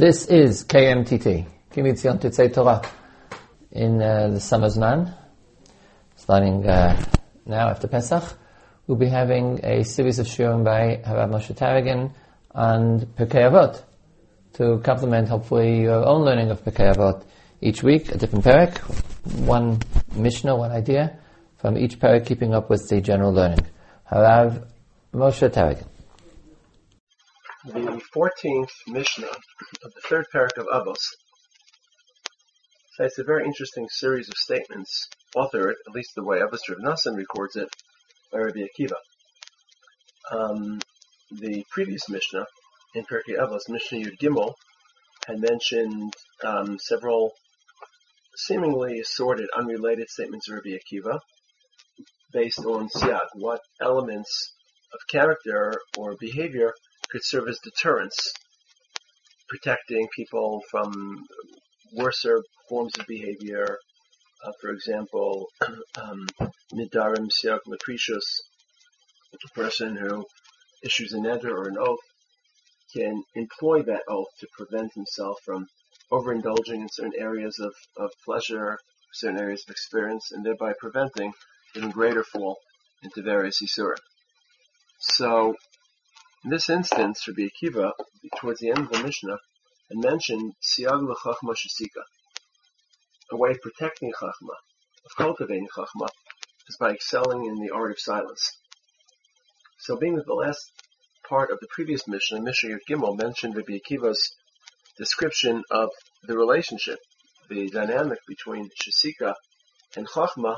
This is KMTT, Kimitzion Titzei Torah, in uh, the summer's man, starting uh, now after Pesach. We'll be having a series of shiurim by Harav Moshe Taragin and Pirkei Avot to complement hopefully your own learning of Pirkei Avot each week, a different parak, one Mishnah, one idea from each parak, keeping up with the general learning. Harav Moshe Taragin. The 14th Mishnah of the third parak of Avos cites a very interesting series of statements, authored, at least the way Avos Rav Nassan records it, by Rabbi Akiva. Um, the previous Mishnah, in Pirkei Avos, Mishnah Yud Gimel, had mentioned um, several seemingly assorted, unrelated statements of Rabbi Akiva, based on siag, what elements of character or behavior could serve as deterrence, protecting people from worser forms of behavior. Uh, for example, um, midarim siak leprecious, a person who issues a neder or an oath can employ that oath to prevent himself from overindulging in certain areas of, of pleasure, certain areas of experience, and thereby preventing even greater fall into various isur. So, in this instance, Rabbi Akiva, towards the end of the Mishnah, had mentioned siag l'chachma shesika. A way of protecting chachma, of cultivating chachma, is by excelling in the art of silence. So, being that the last part of the previous Mishnah, Mishnah Yud Gimel, mentioned Rabbi Akiva's description of the relationship, the dynamic between shesika and chachma,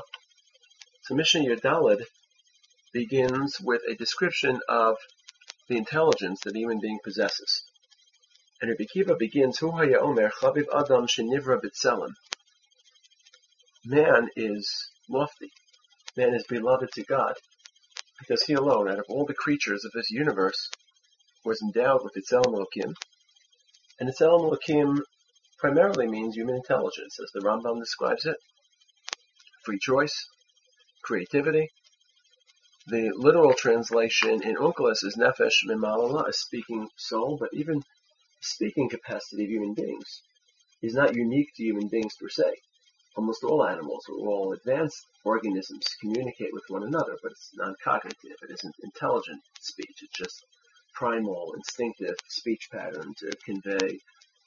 so Mishnah Yud Daled begins with a description of the intelligence that a human being possesses. And Rabbi Akiva begins, Hu haya omer chaviv adam shenivra b'tselem. Man is lofty. Man is beloved to God because he alone, out of all the creatures of this universe, was endowed with Itzelem Elokim. And Itzelem Elokim primarily means human intelligence, as the Rambam describes it. Free choice, creativity, the literal translation in Onkelos is nefesh mimalala, a speaking soul, but even speaking capacity of human beings is not unique to human beings per se. Almost all animals or all advanced organisms communicate with one another, but it's non-cognitive. It isn't intelligent speech. It's just primal, instinctive speech pattern to convey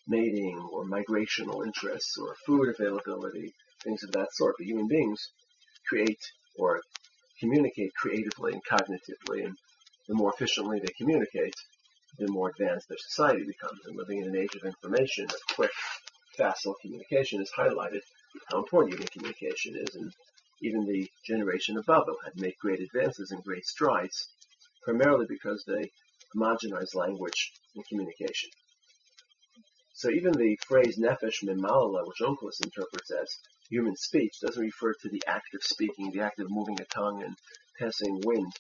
mating or migrational interests or food availability, things of that sort. But human beings create or communicate creatively and cognitively, and the more efficiently they communicate, the more advanced their society becomes. And living in an age of information, of quick, facile communication is highlighted how important human communication is, and even the generation of Babel had made great advances and great strides, primarily because they homogenized language and communication. So even the phrase nefesh mimalala, which Onkelos interprets as human speech, doesn't refer to the act of speaking, the act of moving a tongue and passing wind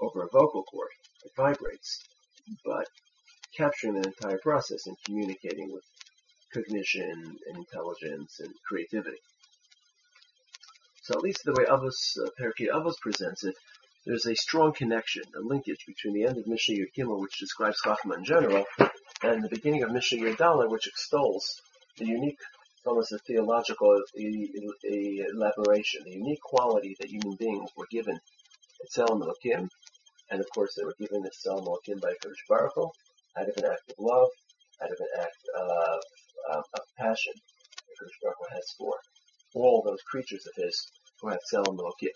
over a vocal cord. It vibrates, but capturing the entire process and communicating with cognition and intelligence and creativity. So at least the way Avos, uh, Pirkei Avos presents it, there's a strong connection, a linkage between the end of Mishnah Yud which describes Chachma in general, and the beginning of Mishnah Yud Daled, which extols the unique, almost a theological elaboration, the unique quality that human beings were given Tzelem Elohim, and of course they were given at Tzelem Elohim by Kodesh Baruch out of an act of love, out of an act of, um, of passion that Kodesh Baruch has for all those creatures of his who have Tzelem Elohim.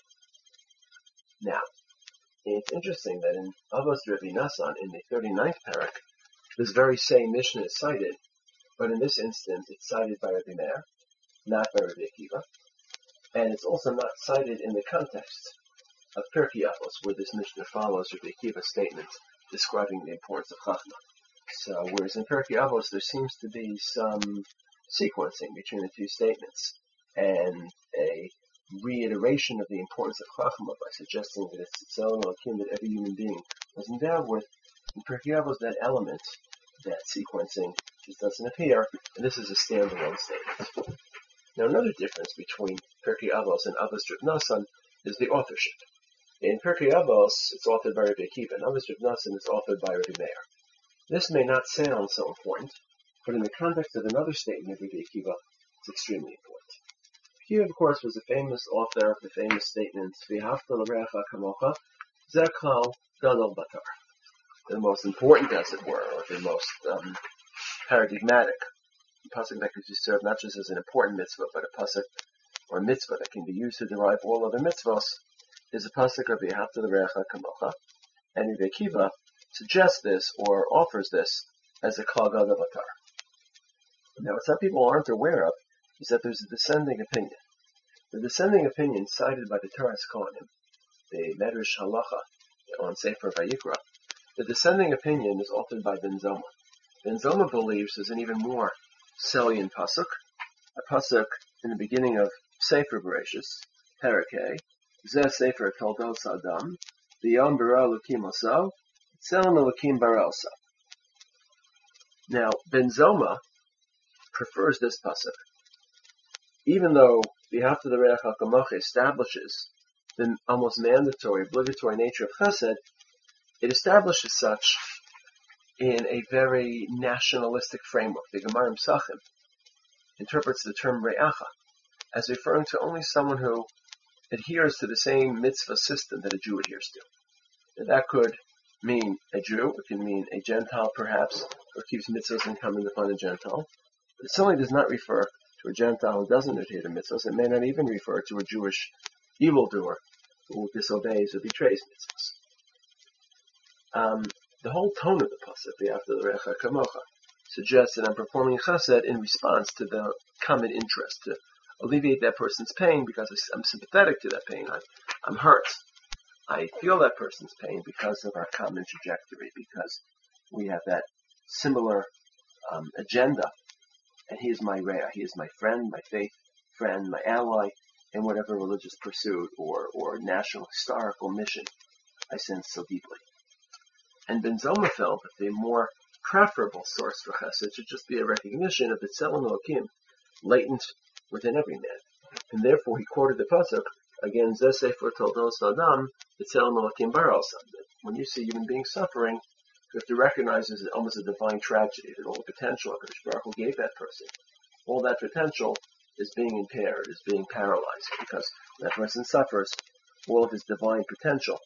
Now, it's interesting that in Avos Revi Nasan, in the 39th parak, this very same Mishnah is cited, but in this instance it's cited by Rabbi Meir, not by Rabbi Akiva, and it's also not cited in the context of Pirkei Avos, where this Mishnah follows Rabbi Akiva's statement describing the importance of Chachma. So, whereas in Pirkei Avos there seems to be some sequencing between the two statements, and a reiteration of the importance of Chachma by suggesting that it's its own akin that every human being was endowed with, in Pirkei Avos that element that sequencing just doesn't appear, and this is a standalone statement. Now another difference between Pirkei Avos and Avos Nasan is the authorship. In Pirkei Avos, it's authored by Rabbi Akiva, and Avos Nasan is authored by Rabbi Meir. This may not sound so important, but in the context of another statement of Rabbi Akiva, it's extremely important. He, of course, was a famous author of the famous statement, V'hafta l'recha kamocha, zeklal gadol batar. The most important, as it were, or the most um, paradigmatic pasuk that could be served not just as an important mitzvah, but a pasuk or mitzvah that can be used to derive all other mitzvahs, is a pasuk of V'hafta l'recha kamocha. And Akiva suggests this or offers this as a klal gadol batar. Now, what some people aren't aware of is that there's a descending opinion. The descending opinion cited by the Toras Kohanim, the Medrash Halacha on Sefer Vayikra, the descending opinion is authored by Ben Zoma. Ben Zoma believes there's an even more salient pasuk, a pasuk in the beginning of Sefer Bereshis, Perikei, Zeh Sefer Toldos Adam, V'yom bara lukim oso, Tzelem elukim barelsa. Now, Ben Zoma prefers this pasuk even though the Hafta the Reach HaKamoch establishes the almost mandatory, obligatory nature of Chesed, it establishes such in a very nationalistic framework. The Gemara Psachim interprets the term Re'acha as referring to only someone who adheres to the same mitzvah system that a Jew adheres to. And that could mean a Jew, it can mean a Gentile perhaps, or keeps mitzvahs incumbent upon a Gentile. It certainly does not refer to a Gentile who doesn't adhere to mitzvahs. It may not even refer to a Jewish evildoer who disobeys or betrays mitzvahs. Um, the whole tone of the pasuk, after the recha kamocha, suggests that I'm performing chesed in response to the common interest, to alleviate that person's pain because I'm sympathetic to that pain. I'm, I'm hurt. I feel that person's pain because of our common trajectory, because we have that similar um, agenda and he is my rea. He is my friend, my faith friend, my ally in whatever religious pursuit or, or national historical mission I sense so deeply. And Ben Zoma felt that the more preferable source for chesed should just be a recognition of the tzelem Elokim latent within every man. And therefore he quoted the pasuk again, Zesefer Toldos Adam, the tzelem Elokim Baralsam. When you see human beings suffering, you have to recognize as almost a divine tragedy that all the potential of Baruch Hu gave that person, all that potential is being impaired, is being paralyzed, because that person suffers, all of his divine potential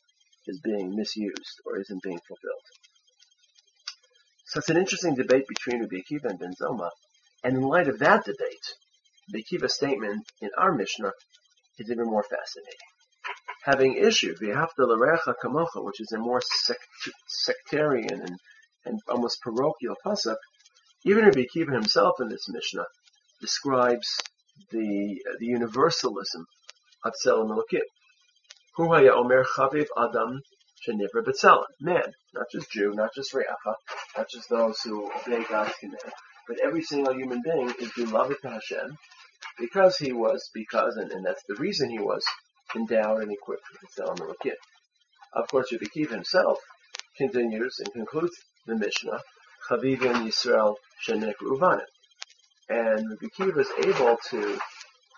is being misused or isn't being fulfilled. So it's an interesting debate between Rabbi Akiva and Ben Zoma, and in light of that debate, Rabbi Akiva's statement in our Mishnah is even more fascinating having issued V'hafta l'recha kamocha, which is a more sect- sectarian and, and almost parochial pasuk, even Rabbi Akiva himself in this Mishnah describes the the universalism of Tzelem Elokim. Hu omer chaviv adam shenivra b'tzelem. Man, not just Jew, not just Re'acha, not just those who obey God's command, but every single human being is beloved to Hashem because he was, because, and, and that's the reason he was endowed and equipped with the Tzelem Elokim. Of course, Akiva himself continues and concludes the Mishnah, Chavivim Yisrael Shenek Uvanim. And Akiva is able to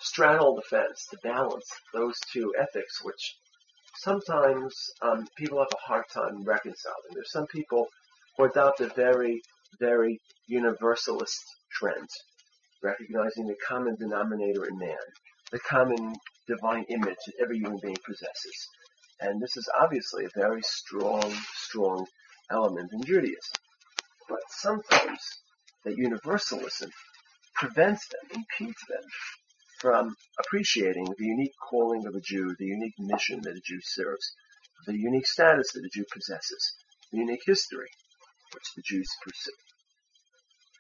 straddle the fence, to balance those two ethics, which sometimes um, people have a hard time reconciling. There's some people who adopt a very, very universalist trend, recognizing the common denominator in man, the common divine image that every human being possesses. And this is obviously a very strong, strong element in Judaism. But sometimes that universalism prevents them, impedes them from appreciating the unique calling of a Jew, the unique mission that a Jew serves, the unique status that a Jew possesses, the unique history which the Jews pursue.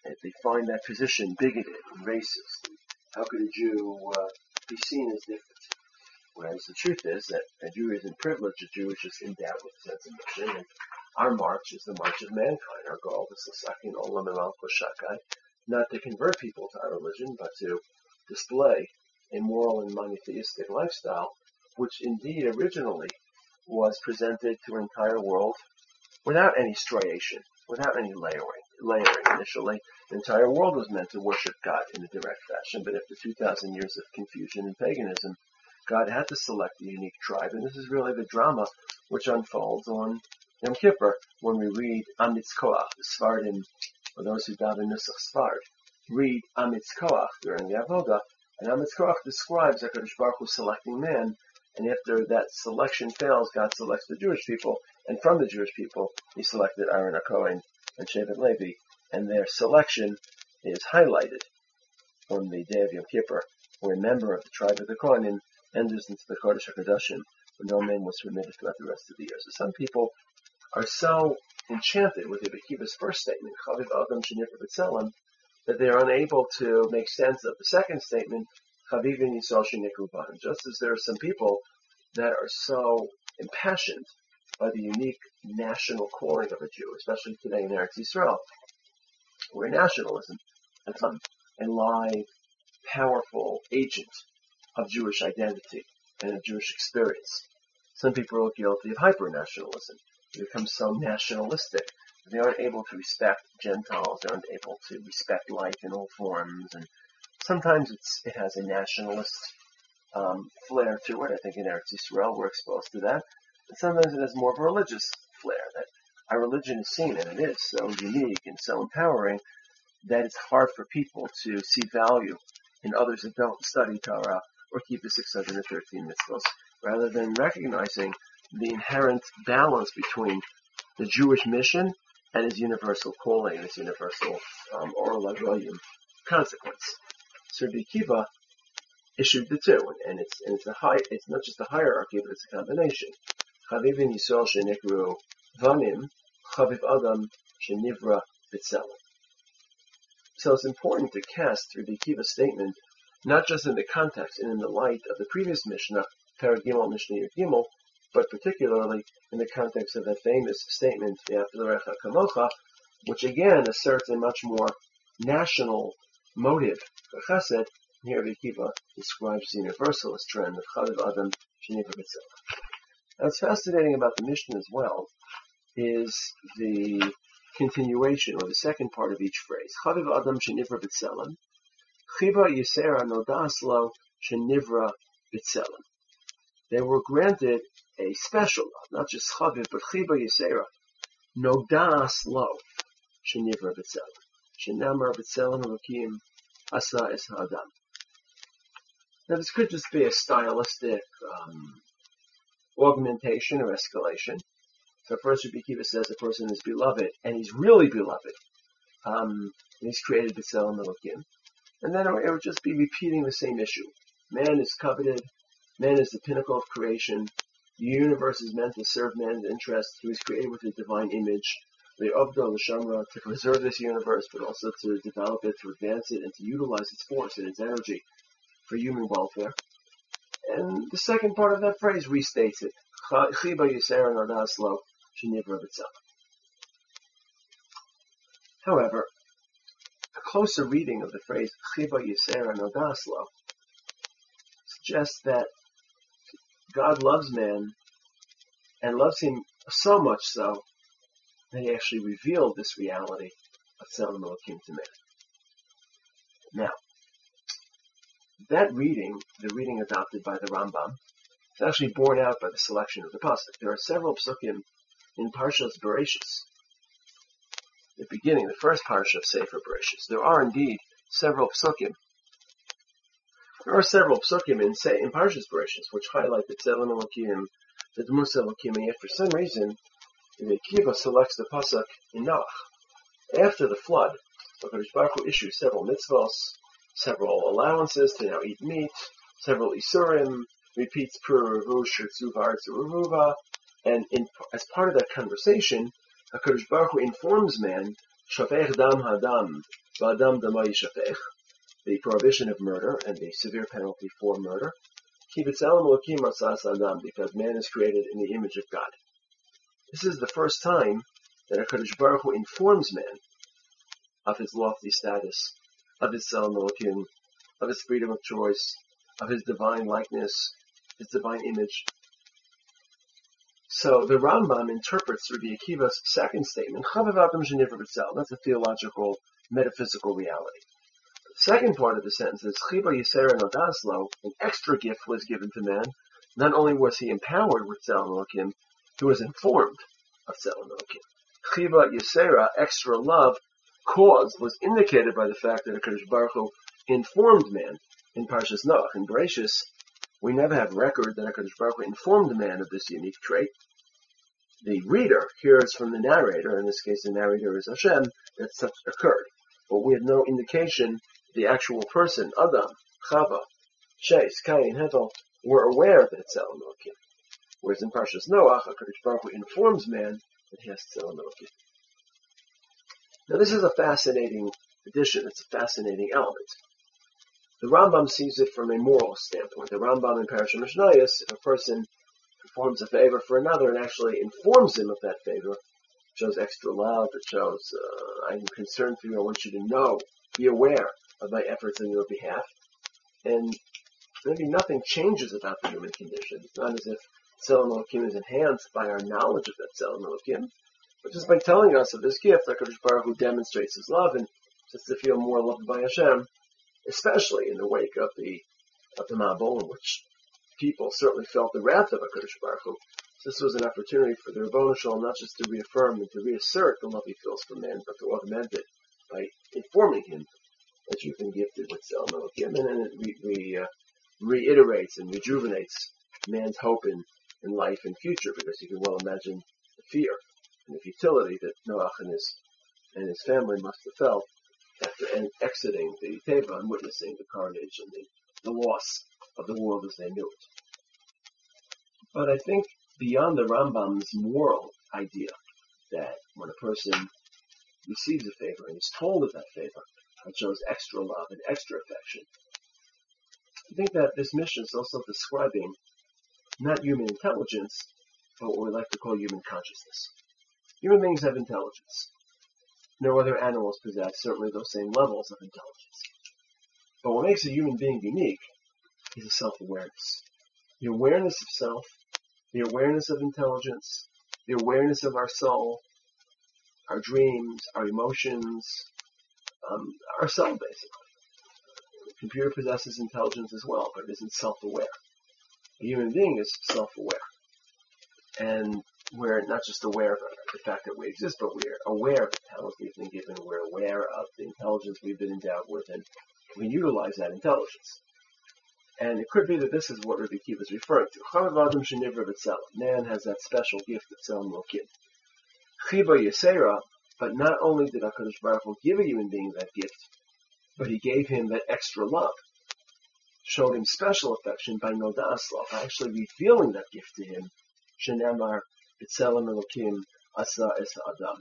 And they find that position bigoted and racist. How could a Jew uh, be seen as different? Whereas the truth is that a Jew isn't privileged, a Jew is just endowed with a sense of mission. And our march is the march of mankind. Our goal is Shakai, not to convert people to our religion, but to display a moral and monotheistic lifestyle, which indeed originally was presented to an entire world without any striation, without any layering. Layering initially, the entire world was meant to worship God in a direct fashion, but after 2,000 years of confusion and paganism, God had to select a unique tribe, and this is really the drama which unfolds on Yom Kippur when we read Amitzkoach, the Sephardim or those who daven Nusach Sfard, read Amitz Koach during the Avodah, and Amitz Koach describes HaKadosh Baruch Hu selecting man, and after that selection fails, God selects the Jewish people, and from the Jewish people, He selected Aaron HaKohen and Shevet Levi, and their selection is highlighted on the day of Yom Kippur, where a member of the tribe of the Kohanim enters into the Kodesh HaKadoshim, where no man was permitted throughout the rest of the year. So some people are so enchanted with Rabbi Akiva's first statement, Chaviv Adam Shenifra B'Tselem, that they are unable to make sense of the second statement, Chavivin Yisrael Just as there are some people that are so impassioned by the unique national calling of a Jew, especially today in Eretz Yisrael, where nationalism has become a live, powerful agent of Jewish identity and of Jewish experience. Some people are guilty of hyper-nationalism. They become so nationalistic they aren't able to respect Gentiles, they aren't able to respect life in all forms, and sometimes it has a nationalist um, flair to it. I think in Eretz Yisrael we're exposed to that. And sometimes it has more of a religious flair that our religion is seen, and it is so unique and so empowering that it's hard for people to see value in others that don't study Torah or keep the 613 mitzvahs, rather than recognizing the inherent balance between the Jewish mission and his universal calling, his universal um, oral consequence. So the Kiva issued the two, and it's and it's a high. It's not just a hierarchy, but it's a combination. Chavivin Yisrael shenikru vanim, chaviv adam shenivra b'tzelem. So it's important to cast the Kiva statement not just in the context and in the light of the previous Mishnah, Paragimel Mishnah Gimel, but particularly in the context of the famous statement, V'aflerecha kamocha, which again asserts a much more national motive for chesed. Here Vikiva describes the universalist trend of Chaviv Adam Sheniva B'Tzelem. What's fascinating about the Mishnah as well is the continuation, or the second part of each phrase. Chaviv Adam Shenivra B'Tzelem, Chiba Yisera Nodaslo Shenivra B'Tzelem. They were granted a special love, not just Chaviv, but Chiba Yisera. Nodas lo Shenivra B'Tzelem. Shenamar B'Tzelem Elokim Asa Es Ha'adam. Now this could just be a stylistic um, augmentation or escalation. So first Rabbi Akiva says a person is beloved, and he's really beloved. Um, and he's created B'Tselem Elokim. And then it would just be repeating the same issue. Man is coveted. Man is the pinnacle of creation. The universe is meant to serve man's interests. He was created with a divine image. The Abdul Shamra to preserve this universe, but also to develop it, to advance it, and to utilize its force and its energy for human welfare. And the second part of that phrase restates it. However, a closer reading of the phrase Chiba Yisera Nodaslo suggests that God loves man and loves him so much so that he actually revealed this reality of Tzelem Elohim to man. Now, that reading, the reading adopted by the Rambam, is actually borne out by the selection of the pasuk. There are several psukim in Parshas Bereshis, the beginning, the first parsha of Sefer Bereshis. There are indeed several psukim. There are several psukim in, say, in Parshas Bereshis which highlight the Tzelem Elokim, the Dmus Elokim, and yet for some reason, the Kiva selects the pasuk in Noach. After the flood, HaKadosh Baruch Hu issues several mitzvahs, several allowances to now eat meat, several isurim, repeats Puravu Shirtzuvar Tzuruva, and in, as part of that conversation, HaKadosh Baruch Hu informs man, Shafech Dam Hadam, Vadam Damai Shafech, the prohibition of murder and the severe penalty for murder, because man is created in the image of God. This is the first time that HaKadosh Baruch Hu informs man of his lofty status of his Elohim, of his freedom of choice, of his divine likeness, his divine image. So the Rambam interprets Rabbi Akiva's second statement, That's a theological, metaphysical reality. Second part of the sentence is Chiba Yisera Nodaslo, an extra gift was given to man. Not only was he empowered with Tzelem he was informed of Tzelem Elohim. Chiba Yisera, extra love, cause was indicated by the fact that HaKadosh Baruch Hu informed man in Parshas Noach. In Bereshis, we never have record that HaKadosh Baruch Hu informed man of this unique trait. The reader hears from the narrator, in this case the narrator is Hashem, that such occurred. But we have no indication the actual person, Adam, Chava, Shes, Cain, Hevel, were aware that it's Elokim. Whereas in Parshas Noach, HaKadosh Baruch Hu informs man that he has Elokim. Now this is a fascinating addition, it's a fascinating element. The Rambam sees it from a moral standpoint. The Rambam in Parashah Mishnayos, if a person performs a favor for another and actually informs him of that favor, shows extra love, it shows, uh, I'm concerned for you, I want you to know, be aware of my efforts on your behalf. And maybe nothing changes about the human condition. It's not as if Tzelem is enhanced by our knowledge of that Tzelem but just by telling us of this gift, HaKadosh Baruch demonstrates his love and just to feel more loved by Hashem, especially in the wake of the of the Mabul, in which people certainly felt the wrath of HaKadosh Baruch Hu. So this was an opportunity for the Ribono Shel Olam not just to reaffirm and to reassert the love he feels for man, but to augment it by informing him that you've been gifted with Tzelem Elokim, and then it re, re, uh, reiterates and rejuvenates man's hope in, in life and future, because you can well imagine the fear and the futility that Noach and his and his family must have felt after exiting the Teva and witnessing the carnage and the, the loss of the world as they knew it. But I think beyond the Rambam's moral idea that when a person receives a favor and is told of that favor, it shows extra love and extra affection. I think that this Mishnah is also describing not human intelligence, but what we like to call human consciousness. Human beings have intelligence. No other animals possess certainly those same levels of intelligence. But what makes a human being unique is a self-awareness. The awareness of self, the awareness of intelligence, the awareness of our soul, our dreams, our emotions, um, our soul basically. The computer possesses intelligence as well, but it isn't self-aware. A human being is self-aware. And we're not just aware of the fact that we exist, but we're aware of the talents we've been given. We're aware of the intelligence we've been endowed with, and we utilize that intelligence. And it could be that this is what Rabbi Akiva is referring to. Man has that special gift of Tzelem Elokim. Chiba Yisera, but not only did HaKadosh Baruch Hu give a human being that gift, but he gave him that extra love. Showed him special affection by Nodas love, by actually revealing that gift to him. B'Tselem Elokim Asa Adam.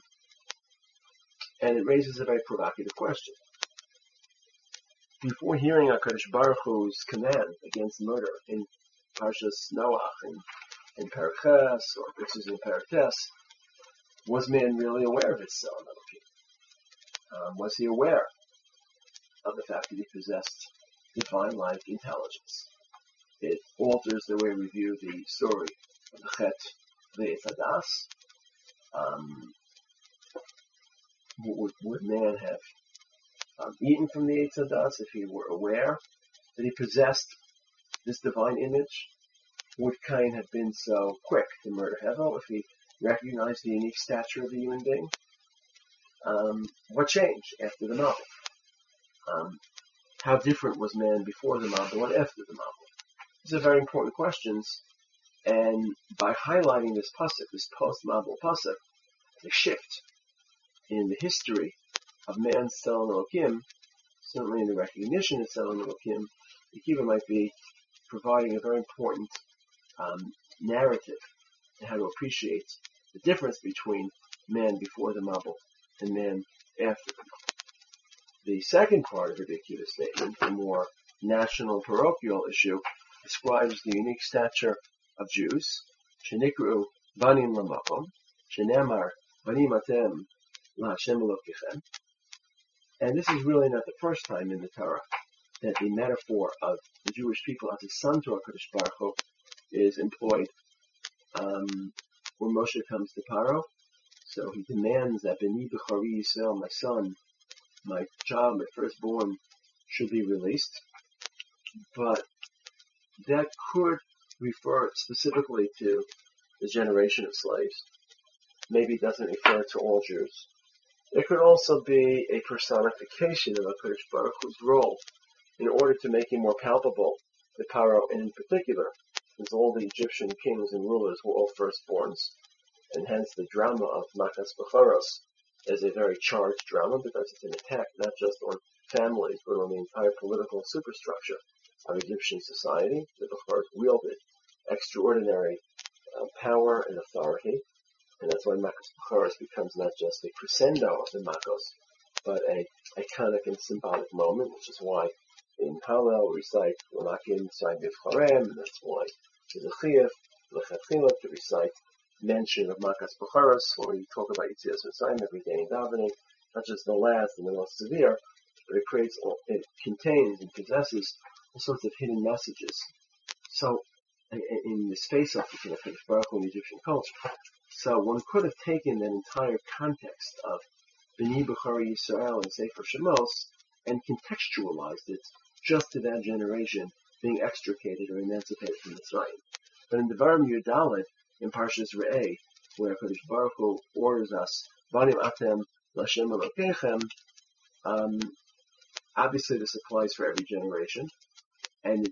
And it raises a very provocative question. Before hearing HaKadosh Baruch Hu's command against murder in Parshas Noach and in Paraches, or this is in Parates, was man really aware of his Tzelem Elokim? Um, was he aware of the fact that he possessed divine-like intelligence? It alters the way we view the story of the Chet the. Um, would, would man have um, eaten from the Hadas if he were aware that he possessed this divine image? Would Cain have been so quick to murder Hevel if he recognized the unique stature of the human being? Um, what changed after the Mabul? Um, how different was man before the Mabul and after the Mabul? These are very important questions and by highlighting this pasuk, this post-Mabul pasuk, the shift in the history of man's Tzelem Elokim, certainly in the recognition of Tzelem Elokim, the Kiva might be providing a very important um, narrative to how to appreciate the difference between man before the Mabul and man after the Mabul. The second part of Kiva statement, the more national parochial issue, describes the unique stature of Jews, shenikru banim lamakom, shenemar banim atem. And this is really not the first time in the Torah that the metaphor of the Jewish people as a son to HaKadosh Baruch Hu is employed. Um, when Moshe comes to Paro, so he demands that Beni Bechari Yisrael, my son, my child, my firstborn, should be released. But that could refer specifically to the generation of slaves. Maybe doesn't refer to all Jews. It could also be a personification of HaKadosh Baruch Hu's role in order to make him more palpable the Paro in particular, since all the Egyptian kings and rulers were all firstborns, and hence the drama of Makas Bechoros is a very charged drama because it's an attack not just on families, but on the entire political superstructure of Egyptian society. The Bechoros wielded extraordinary uh, power and authority, and that's why Makkos Bechoros becomes not just a crescendo of the Makkos, but a iconic and symbolic moment, which is why in we recite Lamakim Tzai Bivcharem, and that's why there's a chiyuv, lechatchila, to recite mention of Makas Bechoros when we talk about Yitzias Mitzrayim every day in davening, not just the last and the most severe, but it creates, it contains and possesses all sorts of hidden messages. So in the space of you know, Baruch in Egyptian culture. So one could have taken that entire context of B'ni B'chari Yisrael and Sefer Shemos and contextualized it just to that generation being extricated or emancipated from Mitzrayim. But in the Devarim Yud Daled, in Parshas Re'eh, where Kodesh Baruch Hu orders us, Banim Atem Lashem Elokechem, um, obviously this applies for every generation, and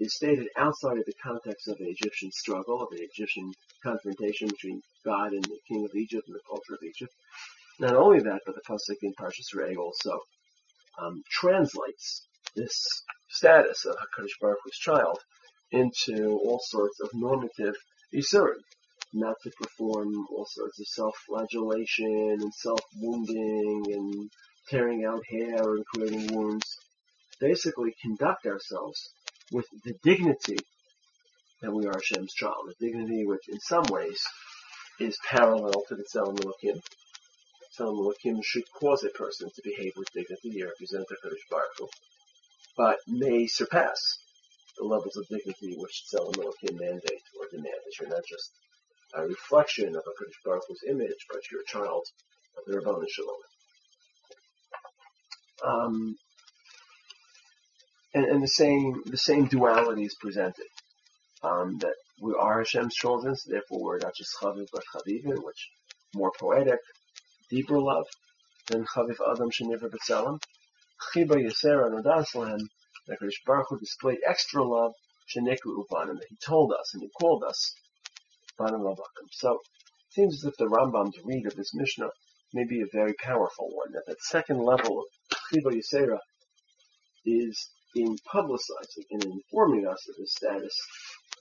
is stated outside of the context of an Egyptian struggle, of an Egyptian confrontation between God and the king of Egypt and the culture of Egypt. Not only that, but the pasuk in Parshas Re'eh also um, translates this status of Hakadosh Baruch Hu's child into all sorts of normative isurim, not to perform all sorts of self-flagellation and self-wounding and tearing out hair and creating wounds. Basically, conduct ourselves with the dignity that we are Hashem's child, the dignity which in some ways is parallel to the Tzelem Elohim. Tzelem Elohim should cause a person to behave with dignity, you represent the Kodesh Baruch Hu, but may surpass the levels of dignity which Tzelem Elohim mandate or demand, that you're not just a reflection of a Kodesh Baruch Hu's image, but you're a child of the Rabbanu Shalom. Um, and, and the same the same duality is presented. Um, that we are Hashem's children, so therefore we're not just chaviv but chavivin, which more poetic, deeper love than chaviv adam sheniver b'tzelem. Chiba yisera nodaslahem, that Kodesh Baruch Hu displayed extra love shenikru ubanim, that He told us and He called us. So it seems as if the Rambam's read of this Mishnah may be a very powerful one. That that second level of chiba yisera is in publicizing and informing us of his status,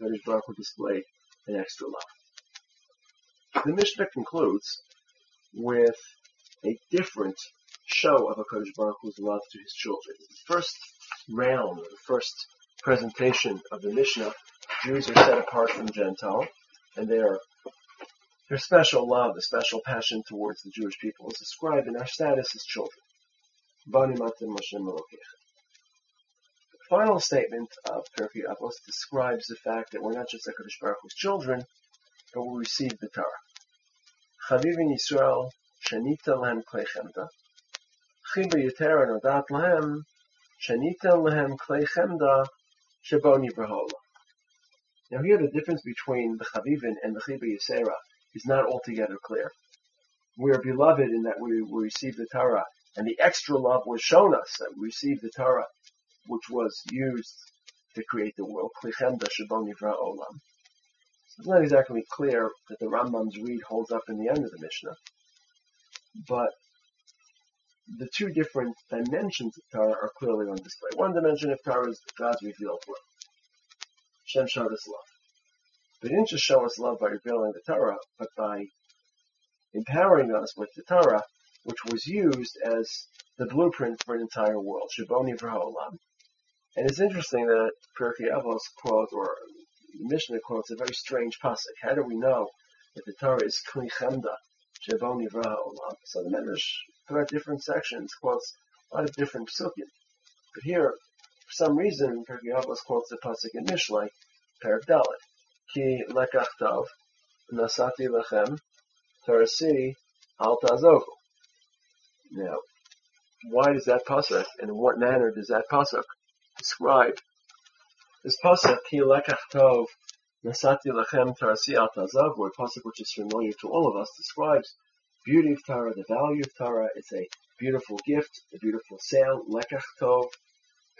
Kadosh Baruch Hu displayed an extra love. The Mishnah concludes with a different show of Kadosh Baruch Hu's love to his children. The first round, the first presentation of the Mishnah, Jews are set apart from Gentile, and their their special love, the special passion towards the Jewish people is described in our status as children The final statement of Pirkei Avos describes the fact that we're not just HaKadosh Baruch Hu's children, but we receive the Torah. Chavivin Yisrael shanita lehem klei Chiba yitera nodat lehem shanita lehem klei chemda shebo nivrahola. Now here the difference between the Chavivin and the Chiba Yisera is not altogether clear. We are beloved in that we, we receive the Torah, and the extra love was shown us that we received the Torah which was used to create the world. It's not exactly clear that the Rambam's read holds up in the end of the Mishnah, but the two different dimensions of Torah are clearly on display. One dimension of Torah is God's revealed love. Shem showed us love. But he didn't just show us love by revealing the Torah, but by empowering us with the Torah, which was used as the blueprint for an entire world. Shaboni Vra'olam. And it's interesting that Pirkei Avos quote, or the Mishnah quotes a very strange pasuk. How do we know that the Torah is Kli Chemda, Shebo Nivra Olam? So the Medrash, throughout different sections, quotes a lot of different psukim. But here, for some reason, Pirkei Avos quotes the pasuk in Mishlei, Perak Dalet, Ki Lekach Tov, Nasati Lechem, Tarasi Al Tazovu. Now, why does that pasuk, and in what manner does that pasuk describe. This pasuk, Ki lekach tov, nasati lachem tarasi al tazav, or a pasuk which is familiar to all of us, describes beauty of Torah, the value of Torah. It's a beautiful gift, a beautiful sale, lekach tov,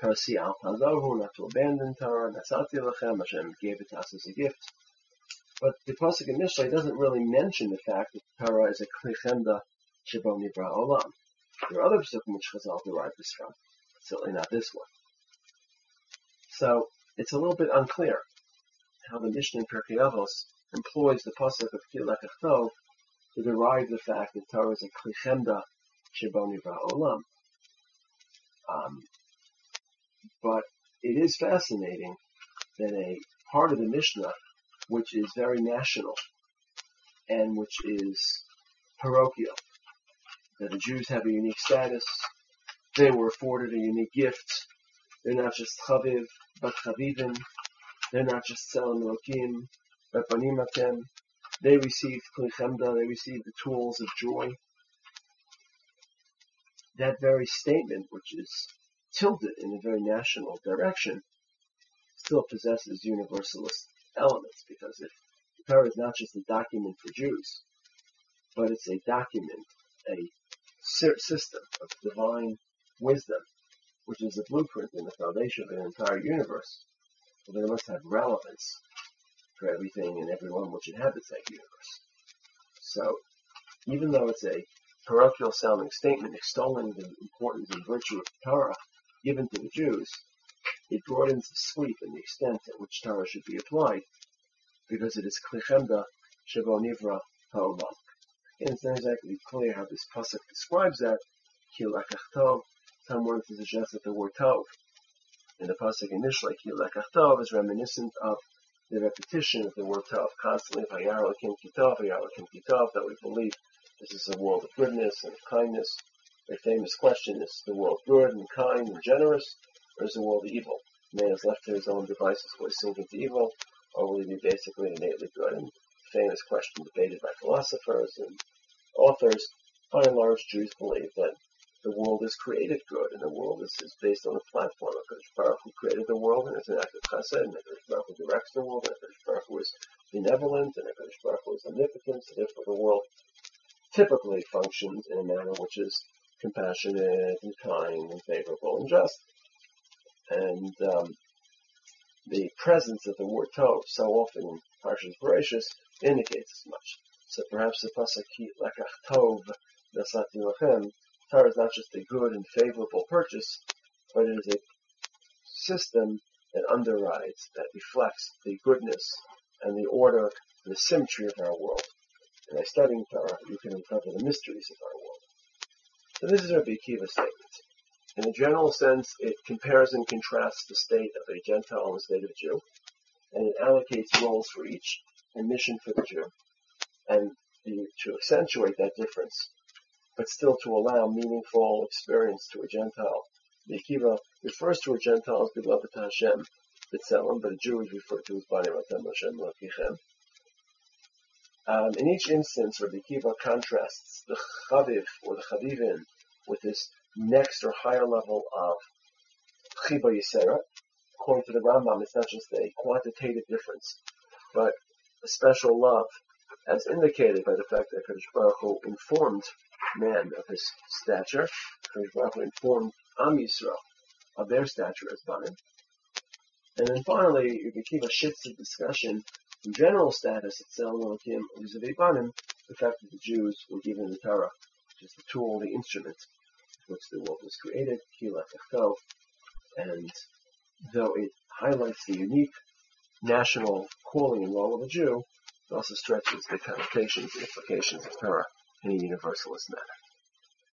Kasi al tazavu, not to abandon Torah, nasati lachem, Hashem gave it to us as a gift. But the Pasuk in Mishlei doesn't really mention the fact that Torah is a klichemda shebo nivra olam. There are other Pasukim which Chazal derive this from, certainly not this one. So, it's a little bit unclear how the Mishnah in Pirkei Avos employs the Pasuk of Kilekach Tov to derive the fact that Torah is a klichemda shiboni olam. Um, but it is fascinating that a part of the Mishnah, which is very national and which is parochial, that the Jews have a unique status, they were afforded a unique gift. They're not just chaviv, but chavivim. They're not just tzelem elokim, but banim they received klichemda, they received the tools of joy. That very statement, which is tilted in a very national direction, still possesses universalist elements because the Torah is not just a document for Jews, but it's a document, a system of divine wisdom, which is a blueprint and the foundation of an entire universe, it must have relevance for everything and everyone which inhabits that universe. So, even though it's a parochial sounding statement extolling the importance and virtue of Torah given to the Jews, it broadens the sweep and the extent at which Torah should be applied, because it is klichemda shebo nivra ha'olam. And it's not exactly clear how this pasuk describes that. Kilakach tov. Some to suggest that the word tov in the pasuk initially, kilakach tov, is reminiscent of the repetition of the word Tov constantly, Vayarlakim Kitov, Vayarlakim Kitov, that we believe this is a world of goodness and of kindness. A famous question is the world good and kind and generous, or is the world evil? Man is left to his own devices, will he sink into evil, or will he be basically innately good? And famous question debated by philosophers and authors. By and large, Jews believe that the world is created good, and the world is, is based on a platform. of Hakadosh Baruch Hu created the world, and it's an act of chesed, and Hakadosh Baruch Hu directs the world, and Hakadosh Baruch Hu is benevolent, and Hakadosh Baruch Hu is omnipotent, so therefore the world typically functions in a manner which is compassionate and kind and favorable and just. And um, the presence of the word tov so often in Parshas Bereshis indicates as much. So perhaps the pasuk lekach tov nasati lachem Torah is not just a good and favorable purchase, but it is a system that underwrites, that reflects the goodness and the order and the symmetry of our world. And by studying Torah, you can uncover the mysteries of our world. So this is Rabbi Akiva's statement. In a general sense, it compares and contrasts the state of a Gentile and the state of a Jew, and it allocates roles for each and mission for the Jew. And to accentuate that difference, but still to allow meaningful experience to a Gentile. The Akiva refers to a Gentile as beloved to Hashem, B'Tselem, but a Jew is referred to as Bani Ratem Hashem Lakichem. Um, in each instance, Rabbi Akiva contrasts the Chaviv or the Chavivin with this next or higher level of Chiba Yisera. According to the Rambam, it's not just a quantitative difference, but a special love, as indicated by the fact that Kadosh Baruch Hu informed man of his stature. Kodesh Baruch Hu informed Am Yisrael of their stature as Banim. And then finally, Rabbi Akiva shifts the discussion from general status at Elohim vis-a-vis Banim, the fact that the Jews were given the Torah, which is the tool, the instrument with which the world was created, Kila Echel, and though it highlights the unique national calling and role of a Jew, it also stretches the connotations and implications of Torah in a universalist manner.